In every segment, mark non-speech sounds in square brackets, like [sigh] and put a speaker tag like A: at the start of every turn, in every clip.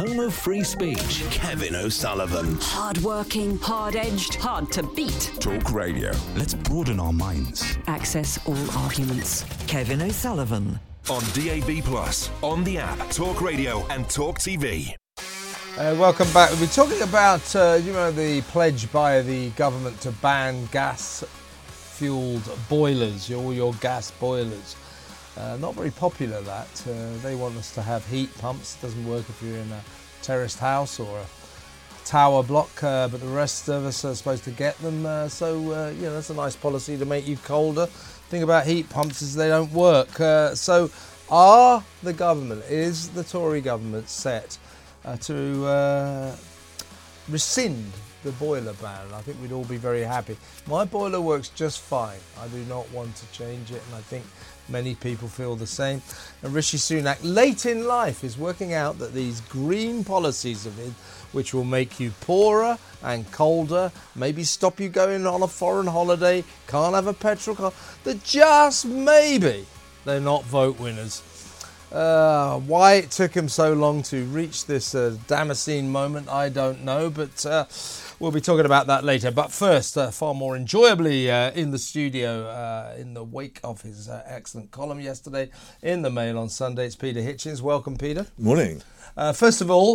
A: home of free speech, Kevin O'Sullivan.
B: Hard-working, hard-edged, hard to beat.
C: Talk radio. Let's broaden our minds.
B: Access all arguments.
D: Kevin O'Sullivan.
A: On DAB, Plus, on the app, Talk Radio, and Talk TV.
E: Uh, welcome back. We're talking about, uh, you know, the pledge by the government to ban gas-fueled boilers, all your gas boilers. Uh, not very popular that. Uh, they want us to have heat pumps. It Doesn't work if you're in a terraced house or a tower block, uh, but the rest of us are supposed to get them. Uh, so, uh, you know, that's a nice policy to make you colder. Thing about heat pumps is they don't work. Uh, so, are the government, is the Tory government set to rescind the boiler ban? I think we'd all be very happy. My boiler works just fine. I do not want to change it, and I think Many people feel the same. And Rishi Sunak, late in life, is working out that these green policies of his, which will make you poorer and colder, maybe stop you going on a foreign holiday, can't have a petrol car, that just maybe they're not vote winners. Uh, why it took him so long to reach this uh, Damascene moment, I don't know, but uh, we'll be talking about that later. But first, uh, far more enjoyably uh, in the studio, uh, in the wake of his excellent column yesterday in the Mail on Sunday, it's Peter Hitchens. Welcome, Peter.
F: Morning.
E: first of all,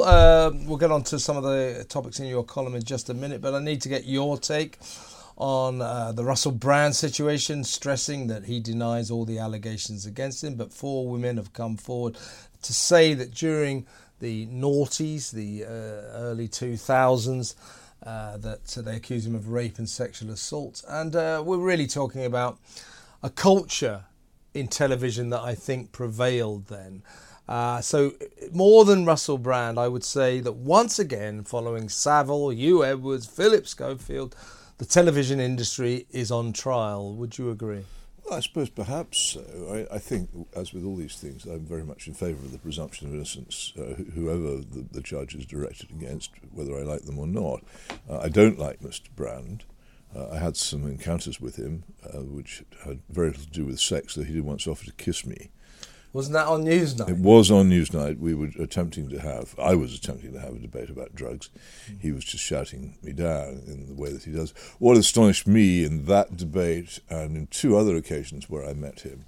E: we'll get on to some of the topics in your column in just a minute, but I need to get your take on uh, the Russell Brand situation, stressing that he denies all the allegations against him. But four women have come forward to say that during the noughties, the uh, early 2000s, uh, that they accuse him of rape and sexual assault. And uh, we're really talking about a culture in television that I think prevailed then. Uh, so, more than Russell Brand, I would say that once again, following Savile, Huw Edwards, Philip Schofield, the television industry is on trial. Would you agree?
F: I suppose perhaps so. I, I, think, as with all these things, I'm very much in favour of the presumption of innocence, uh, whoever the, the, judge is directed against, whether I like them or not. Uh, I don't like Mr. Brand. Uh, I had some encounters with him, uh, which had very little to do with sex, though he did once offer to kiss me.
E: Wasn't that on Newsnight?
F: It was on Newsnight. We were attempting to have, I was attempting to have a debate about drugs. Mm. He was just shouting me down in the way that he does. What astonished me in that debate and in two other occasions where I met him,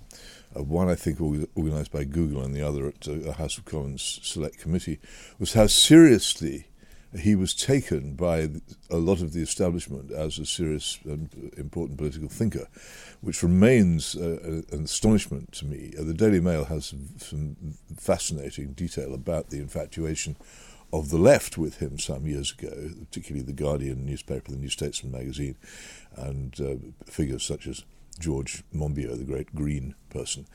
F: uh, one I think organised by Google and the other at a House of Commons Select Committee, was how seriously he was taken by a lot of the establishment as a serious and important political thinker, which remains uh, an astonishment to me. Uh, the Daily Mail has some fascinating detail about the infatuation of the left with him some years ago, particularly the Guardian newspaper, the New Statesman magazine, and uh, figures such as George Monbiot, the great Green person,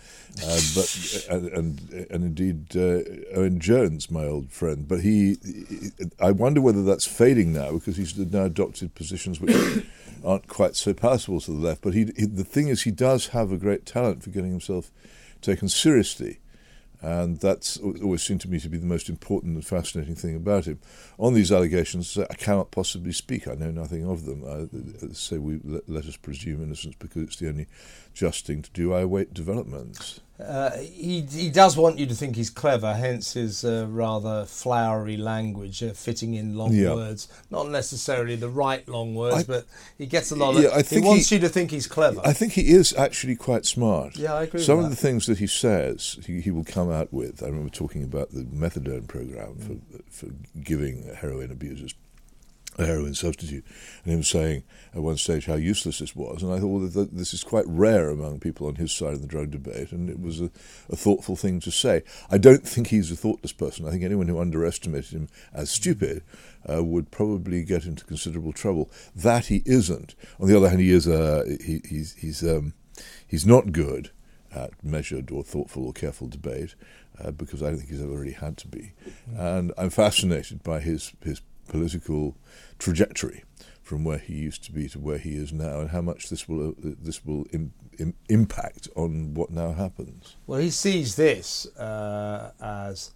F: uh, but and, and, and indeed uh, Owen Jones, my old friend. But he, he, I wonder whether that's fading now because he's now adopted positions which [coughs] aren't quite so palatable to the left. But he, he, the thing is, he does have a great talent for getting himself taken seriously. And that's always seemed to me to be the most important and fascinating thing about him. On these allegations, uh, I cannot possibly speak. I know nothing of them. I uh, say we let us presume innocence because it's the only just thing to do. I await developments.
E: Uh, he, he does want you to think he's clever, hence his uh, rather flowery language, uh, fitting in long yeah. words. Not necessarily the right long words, I, but he gets a lot of. I think he wants he, you to think he's clever.
F: I think he is actually quite smart.
E: Yeah, I agree.
F: Some of the things that he says, he, he will come out with. I remember talking about the methadone program for for giving heroin abusers a heroin substitute, and him saying at one stage how useless this was. And I thought that this is quite rare among people on his side of the drug debate, and it was a, a, thoughtful thing to say. I don't think he's a thoughtless person. I think anyone who underestimated him as stupid uh, would probably get into considerable trouble. That he isn't. On the other hand, he is a he, he's he's um, he's not good at measured or thoughtful or careful debate. Uh, because I don't think he's ever really had to be, and I'm fascinated by his his political trajectory from where he used to be to where he is now, and how much this will uh, this will Im, Im, impact on what now happens.
E: Well, he sees this uh, as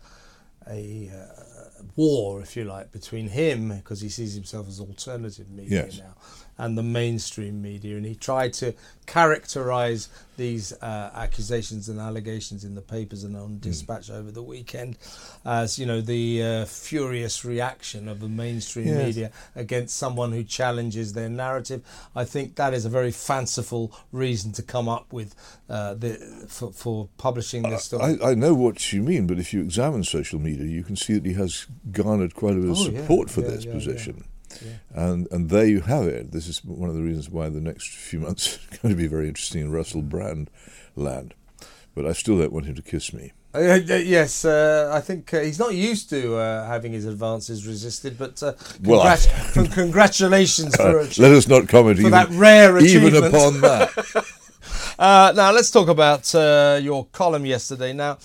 E: a uh, war, if you like, between him because he sees himself as alternative media
F: yes.
E: now, and the mainstream media. And he tried to characterize these uh, accusations and allegations in the papers and on Dispatch over the weekend as, you know, the uh, furious reaction of the mainstream
F: Yes.
E: media against someone who challenges their narrative. I think that is a very fanciful reason to come up with uh, the, for, for publishing this story.
F: I, I know what you mean, but if you examine social media, you can see that he has garnered quite a bit of
E: Oh, yeah,
F: support for
E: yeah,
F: this
E: yeah,
F: position.
E: Yeah.
F: And and there you have it. This is one of the reasons why the next few months [laughs] are going to be very interesting in Russell Brand land. But I still don't want him to kiss me.
E: Uh, yes, uh, I think uh, he's not used to uh, having his advances resisted, but uh,
F: Well, I-
E: congrat- [laughs] con- congratulations for,
F: Uh, let us not comment
E: for
F: even,
E: that rare achievement.
F: even upon that. [laughs]
E: Uh, now let's talk about uh, your column yesterday. Now,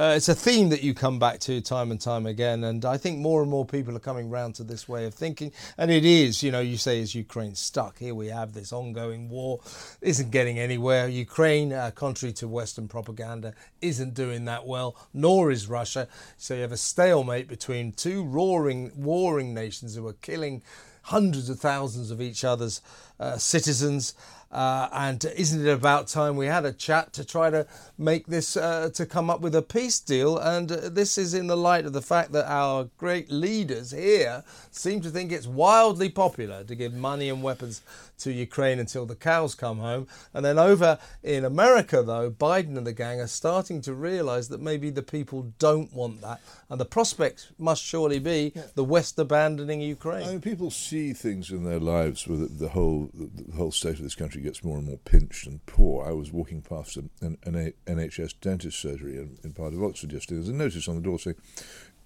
E: uh, it's a theme that you come back to time and time again, and I think more and more people are coming round to this way of thinking. And it is, you know, you say, is Ukraine stuck? Here we have this ongoing war, isn't getting anywhere. Ukraine, uh, contrary to Western propaganda, isn't doing that well, nor is Russia. So you have a stalemate between two roaring, warring nations who are killing hundreds of thousands of each other's uh, citizens. Uh, and isn't it about time we had a chat to try to make this uh, to come up with a peace deal? And uh, this is in the light of the fact that our great leaders here seem to think it's wildly popular to give money and weapons to Ukraine until the cows come home. And then over in America, though, Biden and the gang are starting to realise that maybe the people don't want that, and the prospect must surely be the West abandoning Ukraine.
F: I mean, people see things in their lives with the, the whole the whole state of this country gets more and more pinched and poor. I was walking past an, an, NHS dentist surgery in, in part of Oxford yesterday. There's a notice on the door saying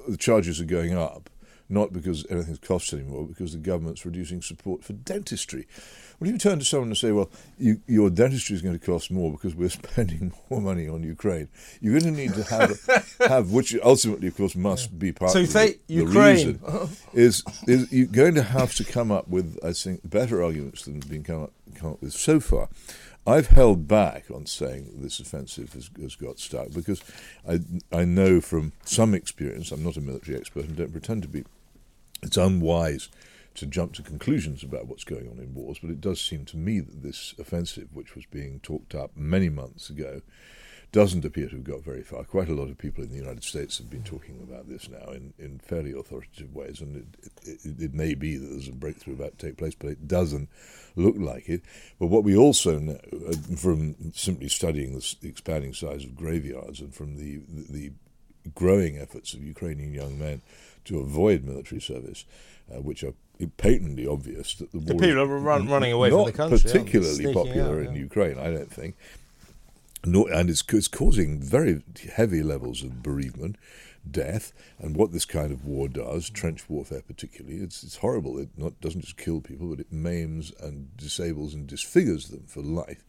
F: the charges are going up, not because anything's cost anymore, because the government's reducing support for dentistry. Well, you turn to someone and say, "Well, you, your dentistry is going to cost more because we're [laughs] spending more money on Ukraine," you're going to need to have [laughs] have, which ultimately, of course, must be part
E: So
F: of the, the
E: Ukraine.
F: reason [laughs] is is you're going to have to come up with, I think, better arguments than have been come up, come up with so far. I've held back on saying this offensive has, has got stuck because I I know from some experience. I'm not a military expert and don't pretend to be. It's unwise to jump to conclusions about what's going on in wars, but it does seem to me that this offensive, which was being talked up many months ago, doesn't appear to have got very far. Quite a lot of people in the United States have been talking about this now in, in fairly authoritative ways, and it, it, it may be that there's a breakthrough about to take place, but it doesn't look like it. But what we also know uh, from simply studying the, expanding size of graveyards and from the, the growing efforts of Ukrainian young men to avoid military service, uh, which are patently obvious that the war
E: people
F: is
E: are run- running away from the country, aren't
F: particularly popular
E: out,
F: in
E: yeah.
F: Ukraine, I don't think. No, and it's, it's causing very heavy levels of bereavement, death, and what this kind of war does, trench warfare particularly, it's, it's horrible. It not, doesn't just kill people, but it maims and disables and disfigures them for life.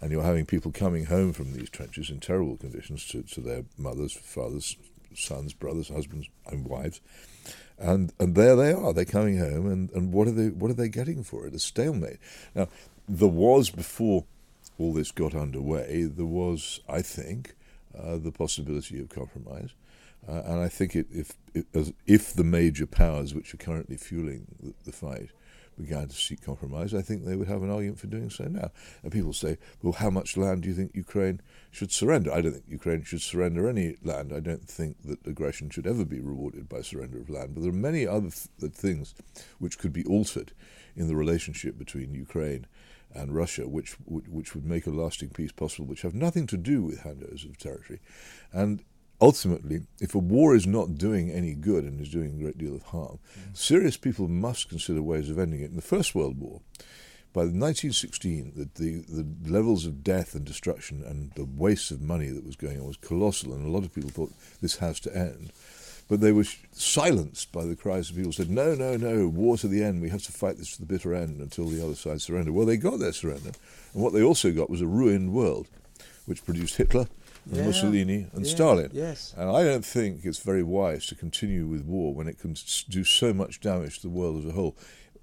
F: And you're having people coming home from these trenches in terrible conditions to, to their mothers, fathers, sons, brothers, husbands, and wives. And and there they are. They're coming home, and, and what are they what are they getting for it? A stalemate. Now, there was before all this got underway, there was, I think, uh, the possibility of compromise. Uh, and I think it, if it, if the major powers which are currently fueling the, the fight began to seek compromise, I think they would have an argument for doing so now. And people say, well, how much land do you think Ukraine should surrender? I don't think Ukraine should surrender any land. I don't think that aggression should ever be rewarded by surrender of land. But there are many other th- things which could be altered in the relationship between Ukraine and Russia, which which which would make a lasting peace possible, which have nothing to do with handovers of territory, and ultimately, if a war is not doing any good and is doing a great deal of harm, mm. serious people must consider ways of ending it. In the First World War, by 1916, the, the, the levels of death and destruction and the waste of money that was going on was colossal, and a lot of people thought this has to end. But they were silenced by the cries of people who said, no, no, no, war to the end. We have to fight this to the bitter end until the other side surrender. Well, they got their surrender. And what they also got was a ruined world, which produced Hitler
E: Yeah.
F: Mussolini and
E: Yeah,
F: Stalin.
E: yes.
F: And I don't think it's very wise to continue with war when it can do so much damage to the world as a whole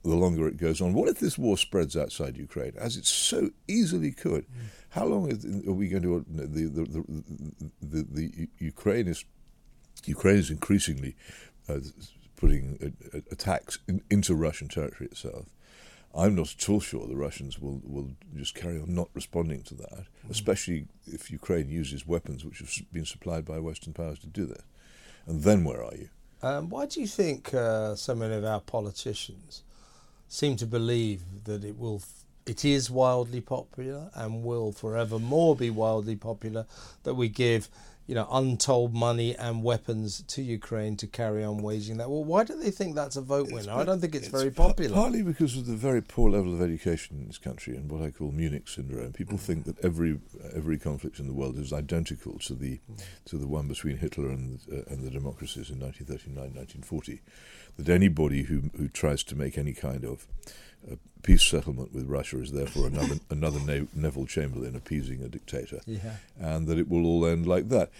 F: the longer it goes on. What if this war spreads outside Ukraine, as it so easily could? How long is, are we going to. The, the, the, the, the Ukraine is Ukraine is increasingly uh, putting uh, uh, attacks in, into Russian territory itself. I'm not at all sure the Russians will, will just carry on not responding to that, mm. especially if Ukraine uses weapons which have been supplied by Western powers to do that. And then where are you?
E: Um, why do you think uh, so many of our politicians seem to believe that it will, it is wildly popular and will forevermore be wildly popular that we give you know, untold money and weapons to Ukraine to carry on waging that. Well, why do they think that's a vote winner? I don't think it's, it's very popular.
F: Partly because of the very poor level of education in this country and what I call Munich syndrome. People think that every every conflict in the world is identical to the to the one between Hitler and uh, and the democracies in 1939, 1940. That anybody who who tries to make any kind of a peace settlement with Russia is therefore another [laughs] another ne- Neville Chamberlain appeasing a dictator,
E: yeah.
F: and that it will all end like that.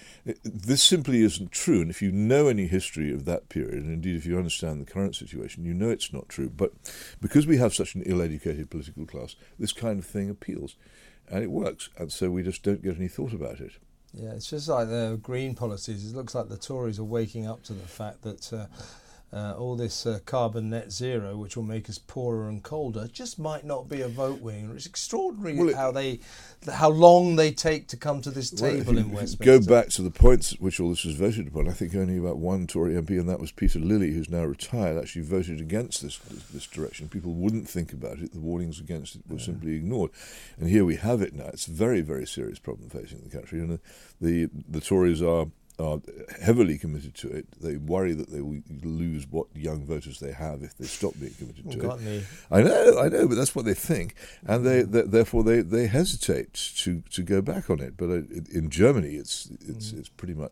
F: This simply isn't true. And if you know any history of that period, and indeed if you understand the current situation, you know it's not true. But because we have such an ill-educated political class, this kind of thing appeals, and it works. And so we just don't get any thought about it.
E: Yeah, it's just like the green policies. It looks like the Tories are waking up to the fact that. Uh, uh, all this uh, carbon net zero, which will make us poorer and colder, just might not be a vote winner. It's extraordinary well, it, how they, how long they take to come to this table well, in Westminster.
F: Go back to the points at which all this was voted upon. I think only about one Tory MP, and that was Peter Lilley, who's now retired, actually voted against this this direction. People wouldn't think about it. The warnings against it were yeah. simply ignored, and here we have it now. It's a very very serious problem facing the country, and the the, the Tories are are heavily committed to it. They worry that they will lose what young voters they have if they stop being committed to
E: it. Me.
F: I know, I know, but that's what they think, and they, they therefore they, they hesitate to, to go back on it. But uh, in Germany, it's it's mm. it's pretty much.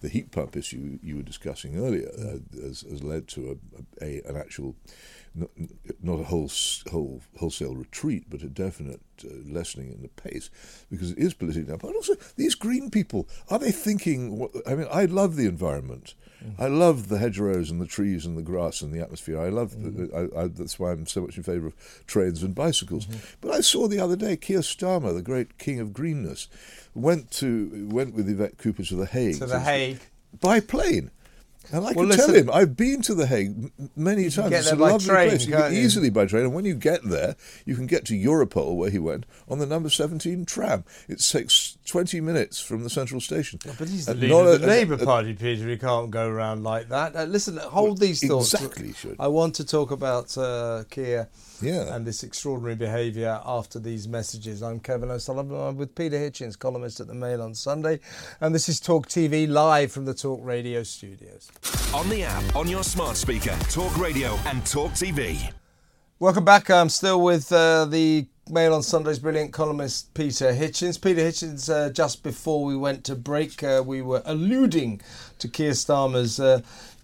F: the heat pump issue you were discussing earlier uh, has, has, led to a, a, an actual, not, not a whole, whole wholesale retreat, but a definite uh, lessening in the pace because it is politically now. But also, these green people are they thinking? What, I mean, I love the environment. Mm-hmm. I love the hedgerows and the trees and the grass and the atmosphere. I love mm-hmm. the, I, I, that's why I'm so much in favour of trains and bicycles. Mm-hmm. But I saw the other day Keir Starmer, the great king of greenness, went to went with Yvette Cooper to the Hague
E: to the Hague
F: by plane. And I well, can listen, tell him, I've been to The Hague many times.
E: it's a lovely train,
F: place. You get easily by train. And when you get there, you can get to Europol, where he went, on the number 17 tram. It takes 20 minutes from the central station.
E: But he's the leader of the Labour Party, Peter. He can't go around like that. Uh, listen, hold these thoughts.
F: Exactly. Should.
E: I want to talk about uh, Keir
F: yeah.
E: and this extraordinary behaviour after these messages. I'm Kevin O'Sullivan. I'm with Peter Hitchens, columnist at the Mail on Sunday, and this is Talk TV live from the Talk Radio studios.
A: On the app, on your smart speaker, Talk Radio and Talk TV.
E: Welcome back. I'm still with uh, the Mail on Sunday's brilliant columnist Peter Hitchens. Peter Hitchens, uh, just before we went to break, uh, we were alluding to Keir Starmer's uh,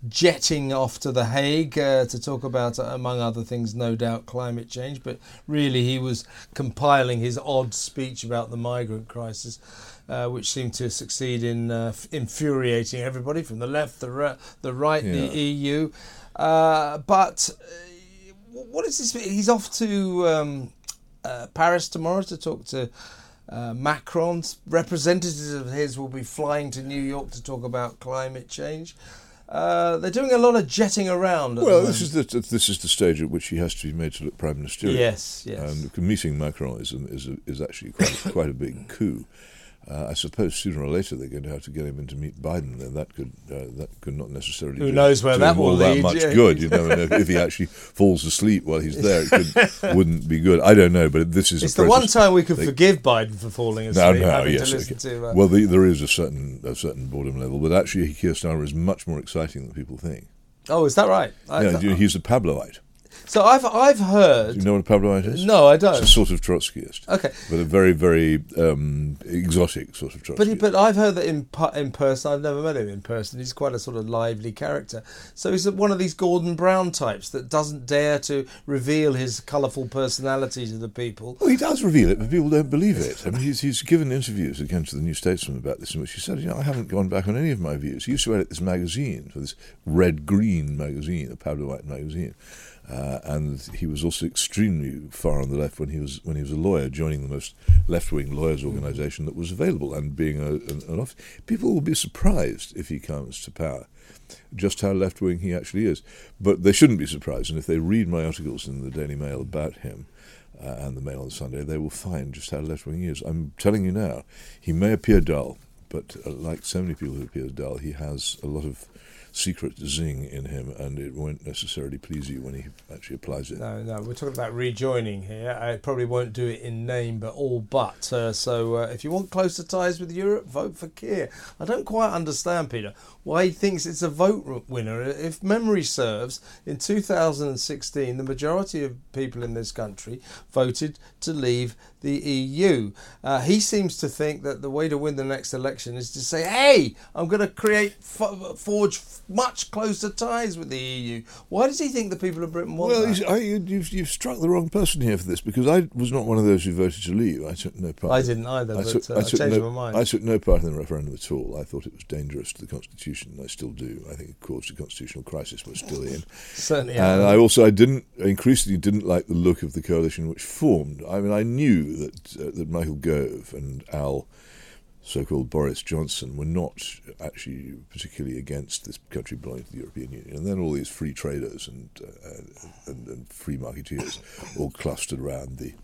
E: jetting off to The Hague uh, to talk about, uh, among other things, no doubt climate change. But really, he was compiling his odd speech about the migrant crisis. Uh, which seemed to succeed in uh, infuriating everybody from the left, the, ra- the right, yeah. the EU. Uh, but uh, what is this? He's off to um, Paris tomorrow to talk to Uh, Macron's representatives of his will be flying to New York to talk about climate change. Uh, they're doing a lot of jetting around.
F: Well, this is the this is the stage at which he has to be made to look prime ministerial.
E: Yes, yes.
F: And meeting Macron is is is actually quite quite a big [coughs] coup. Uh, I suppose sooner or later they're going to have to get him in to meet Biden, and that could uh, that could not necessarily.
E: Who
F: do,
E: knows where that will
F: all that
E: lead,
F: much
E: yeah.
F: good. You know, if, if he [laughs] actually falls asleep while he's there, it could, [laughs] wouldn't be good. I don't know, but this is.
E: It's
F: a
E: the one time we could
F: They-
E: forgive Biden for falling asleep,
F: no,
E: no,
F: yes. okay.
E: to. Uh,
F: well, the, there is a certain a certain boredom level, but actually, Keir Starmer is much more exciting than people think.
E: oh, is that right? I-
F: yeah, he's a Pabloite.
E: So I've I've
F: Do
E: heard.
F: you know what a Pabloite is?
E: No, I don't.
F: It's a sort of Trotskyist.
E: Okay.
F: But a very, very um, exotic sort of
E: But
F: Trotskyist.
E: he, but I've heard that in in person. I've never met him in person. He's quite a sort of lively character. So he's one of these Gordon Brown types that doesn't dare to reveal his colourful personality to the people.
F: Well, he does reveal it, but people don't believe it. I mean, he's, he's given interviews again to the New Statesman about this, in which he said, you know, I haven't gone back on any of my views. He used to edit this magazine, for this red-green magazine, a Pabloite magazine. Uh, and he was also extremely far on the left when he was when he was a lawyer, joining the most left-wing lawyers' organisation that was available, and being a, an, an. People will be surprised if he comes to power, just how left-wing he actually is. But they shouldn't be surprised, and if they read my articles in the Daily Mail about him, uh, and the Mail on Sunday, they will find just how left wing he is. I'm telling you now, he may appear dull, but uh, like so many people who appear dull, he has a lot of secret zing in him, and it won't necessarily please you when he actually applies it.
E: No, no, we're talking about rejoining here. I probably won't do it in name, but all but. Uh, so uh, if you want closer ties with Europe, vote for Keir. I don't quite understand, Peter, why he thinks it's a vote winner. If memory serves, in 2016, the majority of people in this country voted to leave the EU. Uh, he seems to think that the way to win the next election is to say, hey, I'm going to create, forge much closer ties with the EU. Why does he think the people of Britain want
F: Well,
E: that?
F: I, you- you've, you've struck the wrong person here for this because I was not one of those who voted to leave. I took no part.
E: I didn't either, but, uh, I changed
F: no,
E: my mind.
F: I took no part in the referendum at all. I thought it was dangerous to the constitution. and I still do. I think it caused a constitutional crisis. We're still in. [laughs]
E: Certainly.
F: And. I also I didn't increasingly didn't like the look of the coalition which formed. I mean, I knew that uh, that Michael Gove and Al, so-called Boris Johnson, were not actually particularly against this country belonging to the European Union. And then all these free traders and uh, and, and free marketeers [laughs] all clustered around the.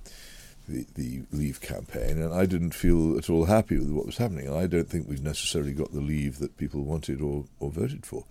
F: The, the Leave campaign, and I didn't feel at all happy with what was happening. And I don't think we've necessarily got the Leave that people wanted or, or voted for.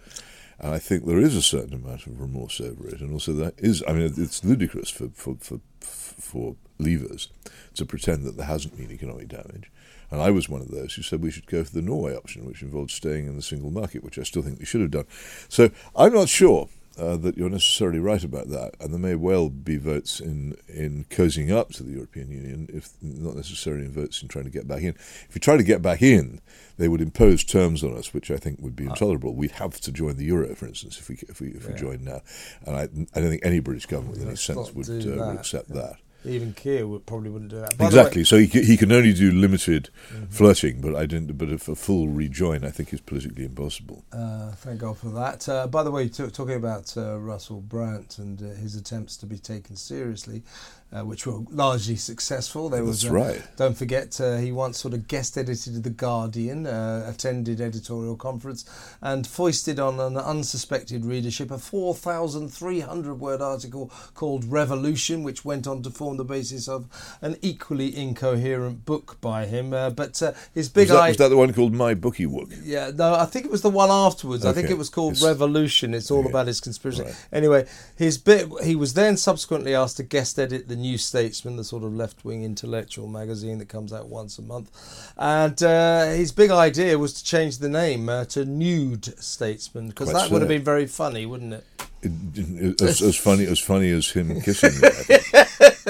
F: And I think there is a certain amount of remorse over it, and also that is, I mean, it's ludicrous for for for, for leavers to pretend that there hasn't been economic damage. And I was one of those who said we should go for the Norway option, which involved staying in the single market, which I still think we should have done. So I'm not sure. Uh, that you're necessarily right about that, and there may well be votes in in cozying up to the European Union, if not necessarily in votes in trying to get back in. If we try to get back in, they would impose terms on us, which I think would be intolerable. We'd have to join the euro, for instance, if we if we if we join now, and I, I don't think any British government with any sense would, uh, would accept that.
E: Even Keir would probably wouldn't do that. By the way-
F: Exactly. So he c- he can only do limited
E: Mm-hmm.
F: flirting, but I didn't. But if a full rejoin, I think is politically impossible.
E: Uh, thank God for that. Uh, by the way, t- talking about uh, Russell Brand and uh, his attempts to be taken seriously, uh, which were largely successful. There was,
F: That's
E: uh,
F: right.
E: Don't forget, uh, he once sort of guest edited The Guardian, uh, attended editorial conference, and foisted on an unsuspected readership a 4,300 word article called Revolution, which went on to form the basis of an equally incoherent book by him. Uh, but uh, his big
F: Was that,
E: eye.
F: was that the one called My Bookie Wook?
E: Yeah, no, I think it was the one afterwards. I think it was called
F: It's-
E: Revolution. It's all
F: okay.
E: about his conspiracy.
F: Right.
E: Anyway, his bit. He was then subsequently asked to guest edit the New Statesman, the sort of left-wing intellectual magazine that comes out once a month. And uh, his big idea was to change the name uh, to Nude Statesman because that would have been very funny, wouldn't it?
F: It, it, as, as funny as funny as him kissing me.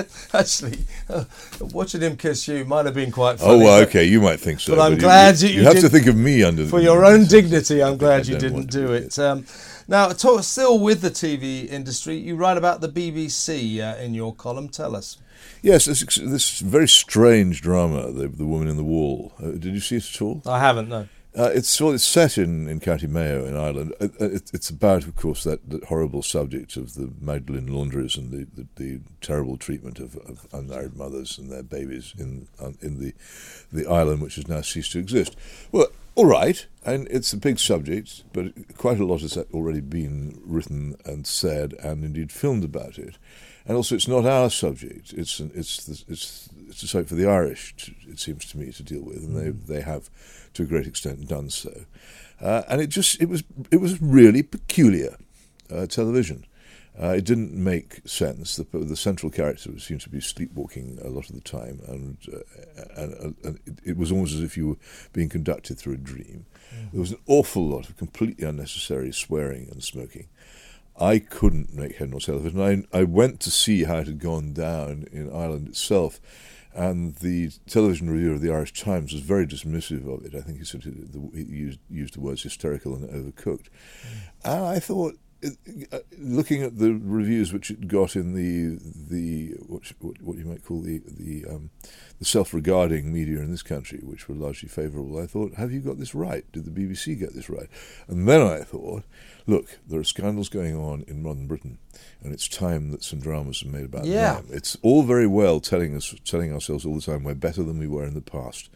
F: [laughs]
E: Actually, uh, watching him kiss you might have been quite funny.
F: oh well, okay, you might think so.
E: but I'm glad
F: you,
E: you-
F: you have to think of me under
E: for your own dignity, I'm glad you didn't do
F: do
E: it. Um, now, talk, still with the TV industry, you write about the BBC uh, in your column. Tell us.
F: Yes, this, this very strange drama, the, the Woman in the Wall. Uh, did you see it at all?
E: I haven't, no.
F: Uh, it's well, it's set in, in County Mayo in Ireland. Uh, uh, it, it's about, of course, that, that horrible subject of the Magdalen laundries and the, the, the terrible treatment of, of, unmarried mothers and their babies in in the the island, which has now ceased to exist. Well, all right, and it's a big subject, but quite a lot has already been written and said, and indeed filmed about it. And also, it's not our subject. It's an, it's the, it's it's a subject for the Irish. To, it seems to me to deal with, and they they have to a great extent done so. Uh, and it just it was it was really peculiar uh, television. Uh, it didn't make sense. The, the central character seemed to be sleepwalking a lot of the time, and, uh, and, uh, and it, it, was almost as if you were being conducted through a dream. Mm. There was an awful lot of completely unnecessary swearing and smoking. I couldn't make head nor tail of it, and I, I went to see how it had gone down in Ireland itself and the television reviewer of the Irish Times was very dismissive of it. I think he said he used, used the words hysterical and overcooked. Mm. And I thought, looking at the reviews which it got in the the what what, what you might call the the um, the self-regarding media in this country, which were largely favourable, I thought, have you got this right? Did the BBC get this right? And then I thought, look, there are scandals going on in modern Britain, and it's time that some dramas are made about
E: yeah.
F: them. It's all very well telling us, telling ourselves all the time we're better than we were in the past,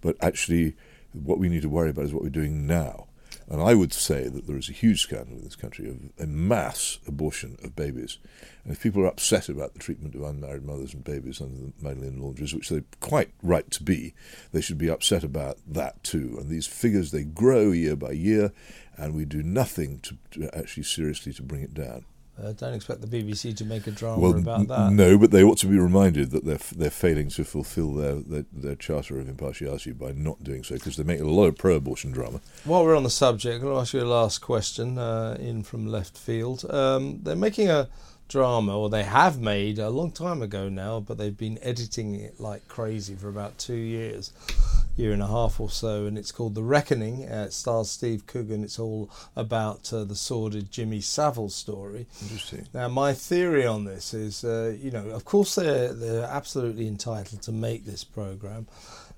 F: but actually, what we need to worry about is what we're doing now. And I would say that there is a huge scandal in this country of a mass abortion of babies. And if people are upset about the treatment of unmarried mothers and babies under the Magdalen laundries, which they're quite right to be, they should be upset about that too. And these figures, they grow year by year, and we do nothing to, to actually seriously to bring it down.
E: Uh, don't expect the BBC to make a drama
F: well,
E: about that.
F: No, but they ought to be reminded that they're they're failing to fulfil their, their, their charter of impartiality by not doing so because they make a lot of pro-abortion drama.
E: While we're on the subject, I'll ask you a last question uh, in from left field. Um, they're making a drama, or they have made a long time ago now, but they've been editing it like crazy for about two years, year and a half or so, and it's called The Reckoning. Uh, it stars Steve Coogan. It's all about uh, the sordid Jimmy Savile story.
F: Interesting.
E: Now, my theory on this is, uh, you know, of course they're they're absolutely entitled to make this program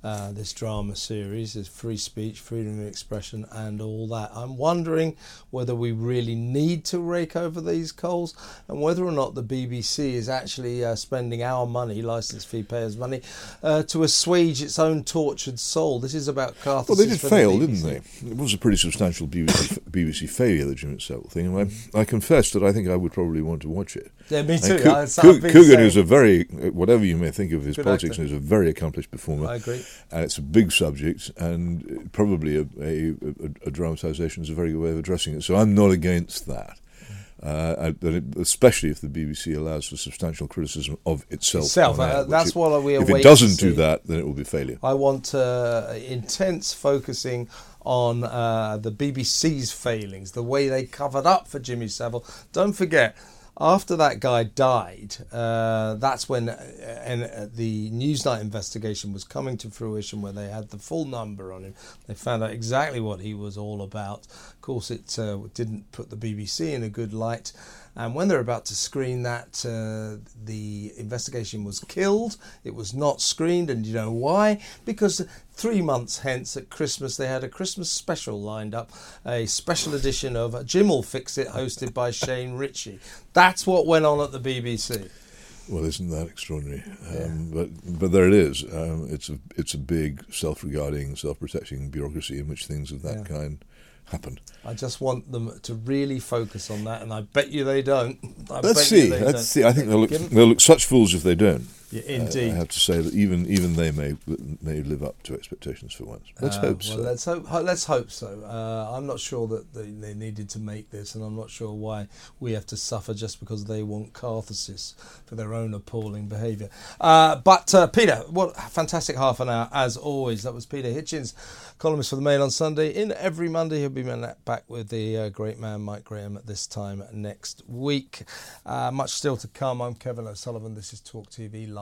E: uh, this drama series is free speech, freedom of expression, and all that. I'm wondering whether we really need to rake over these coals and whether or not the BBC is actually uh, spending our money, license fee payers' money, uh, to assuage its own tortured soul. This is about catharsis.
F: Well, they did fail, the didn't they? It was a pretty substantial BBC, [coughs] BBC failure, the Jimmy Savile thing. And I, I confess that I think I would probably want to watch it.
E: Yeah, me too.
F: Coogan is a very, whatever you may think of his Good politics, actor. is a very accomplished performer.
E: I agree
F: and it's a big subject, and probably a, a, a, a dramatisation is a very good way of addressing it. So I'm not against that. Uh, especially if the BBC allows for substantial criticism of itself.
E: Itself, uh, that's
F: it,
E: what we.
F: If it doesn't do that, then it will be failure.
E: I want uh, intense focusing on uh, the BBC's failings, the way they covered up for Jimmy Savile. Don't forget, after that guy died, uh, that's when uh, and, uh, the Newsnight investigation was coming to fruition, where they had the full number on him. They found out exactly what he was all about. Of course, it uh, didn't put the BBC in a good light. And when they're about to screen that, uh, the investigation was killed. It was not screened, and you know why? Because three months hence at Christmas, they had a Christmas special lined up, a special edition of Jim'll Fix It, hosted by Shane Richie. That's what went on at the BBC.
F: Well, isn't that extraordinary? Yeah. Um, but but there it is. Um, it's a it's a big self-regarding, self-protecting bureaucracy in which things of that yeah. kind happen.
E: I just want them to really focus on that, and I bet you they don't. I
F: Let's see. Let's don't. see. I think they'll look, they'll look such fools if they don't.
E: Yeah, indeed.
F: Uh, I have to say that even even they may may live up to expectations for once. Let's uh, hope
E: well,
F: so.
E: Let's hope. Let's hope so. Uh, I'm not sure that they, they, needed to make this, and I'm not sure why we have to suffer just because they want catharsis for their own appalling behaviour. Uh, but uh, Peter, what fantastic half an hour as always. That was Peter Hitchens, columnist for the Mail on Sunday. In every Monday, he'll be back with the uh, great man Mike Graham at this time next week. much still to come. I'm Kevin O'Sullivan. This is Talk TV Live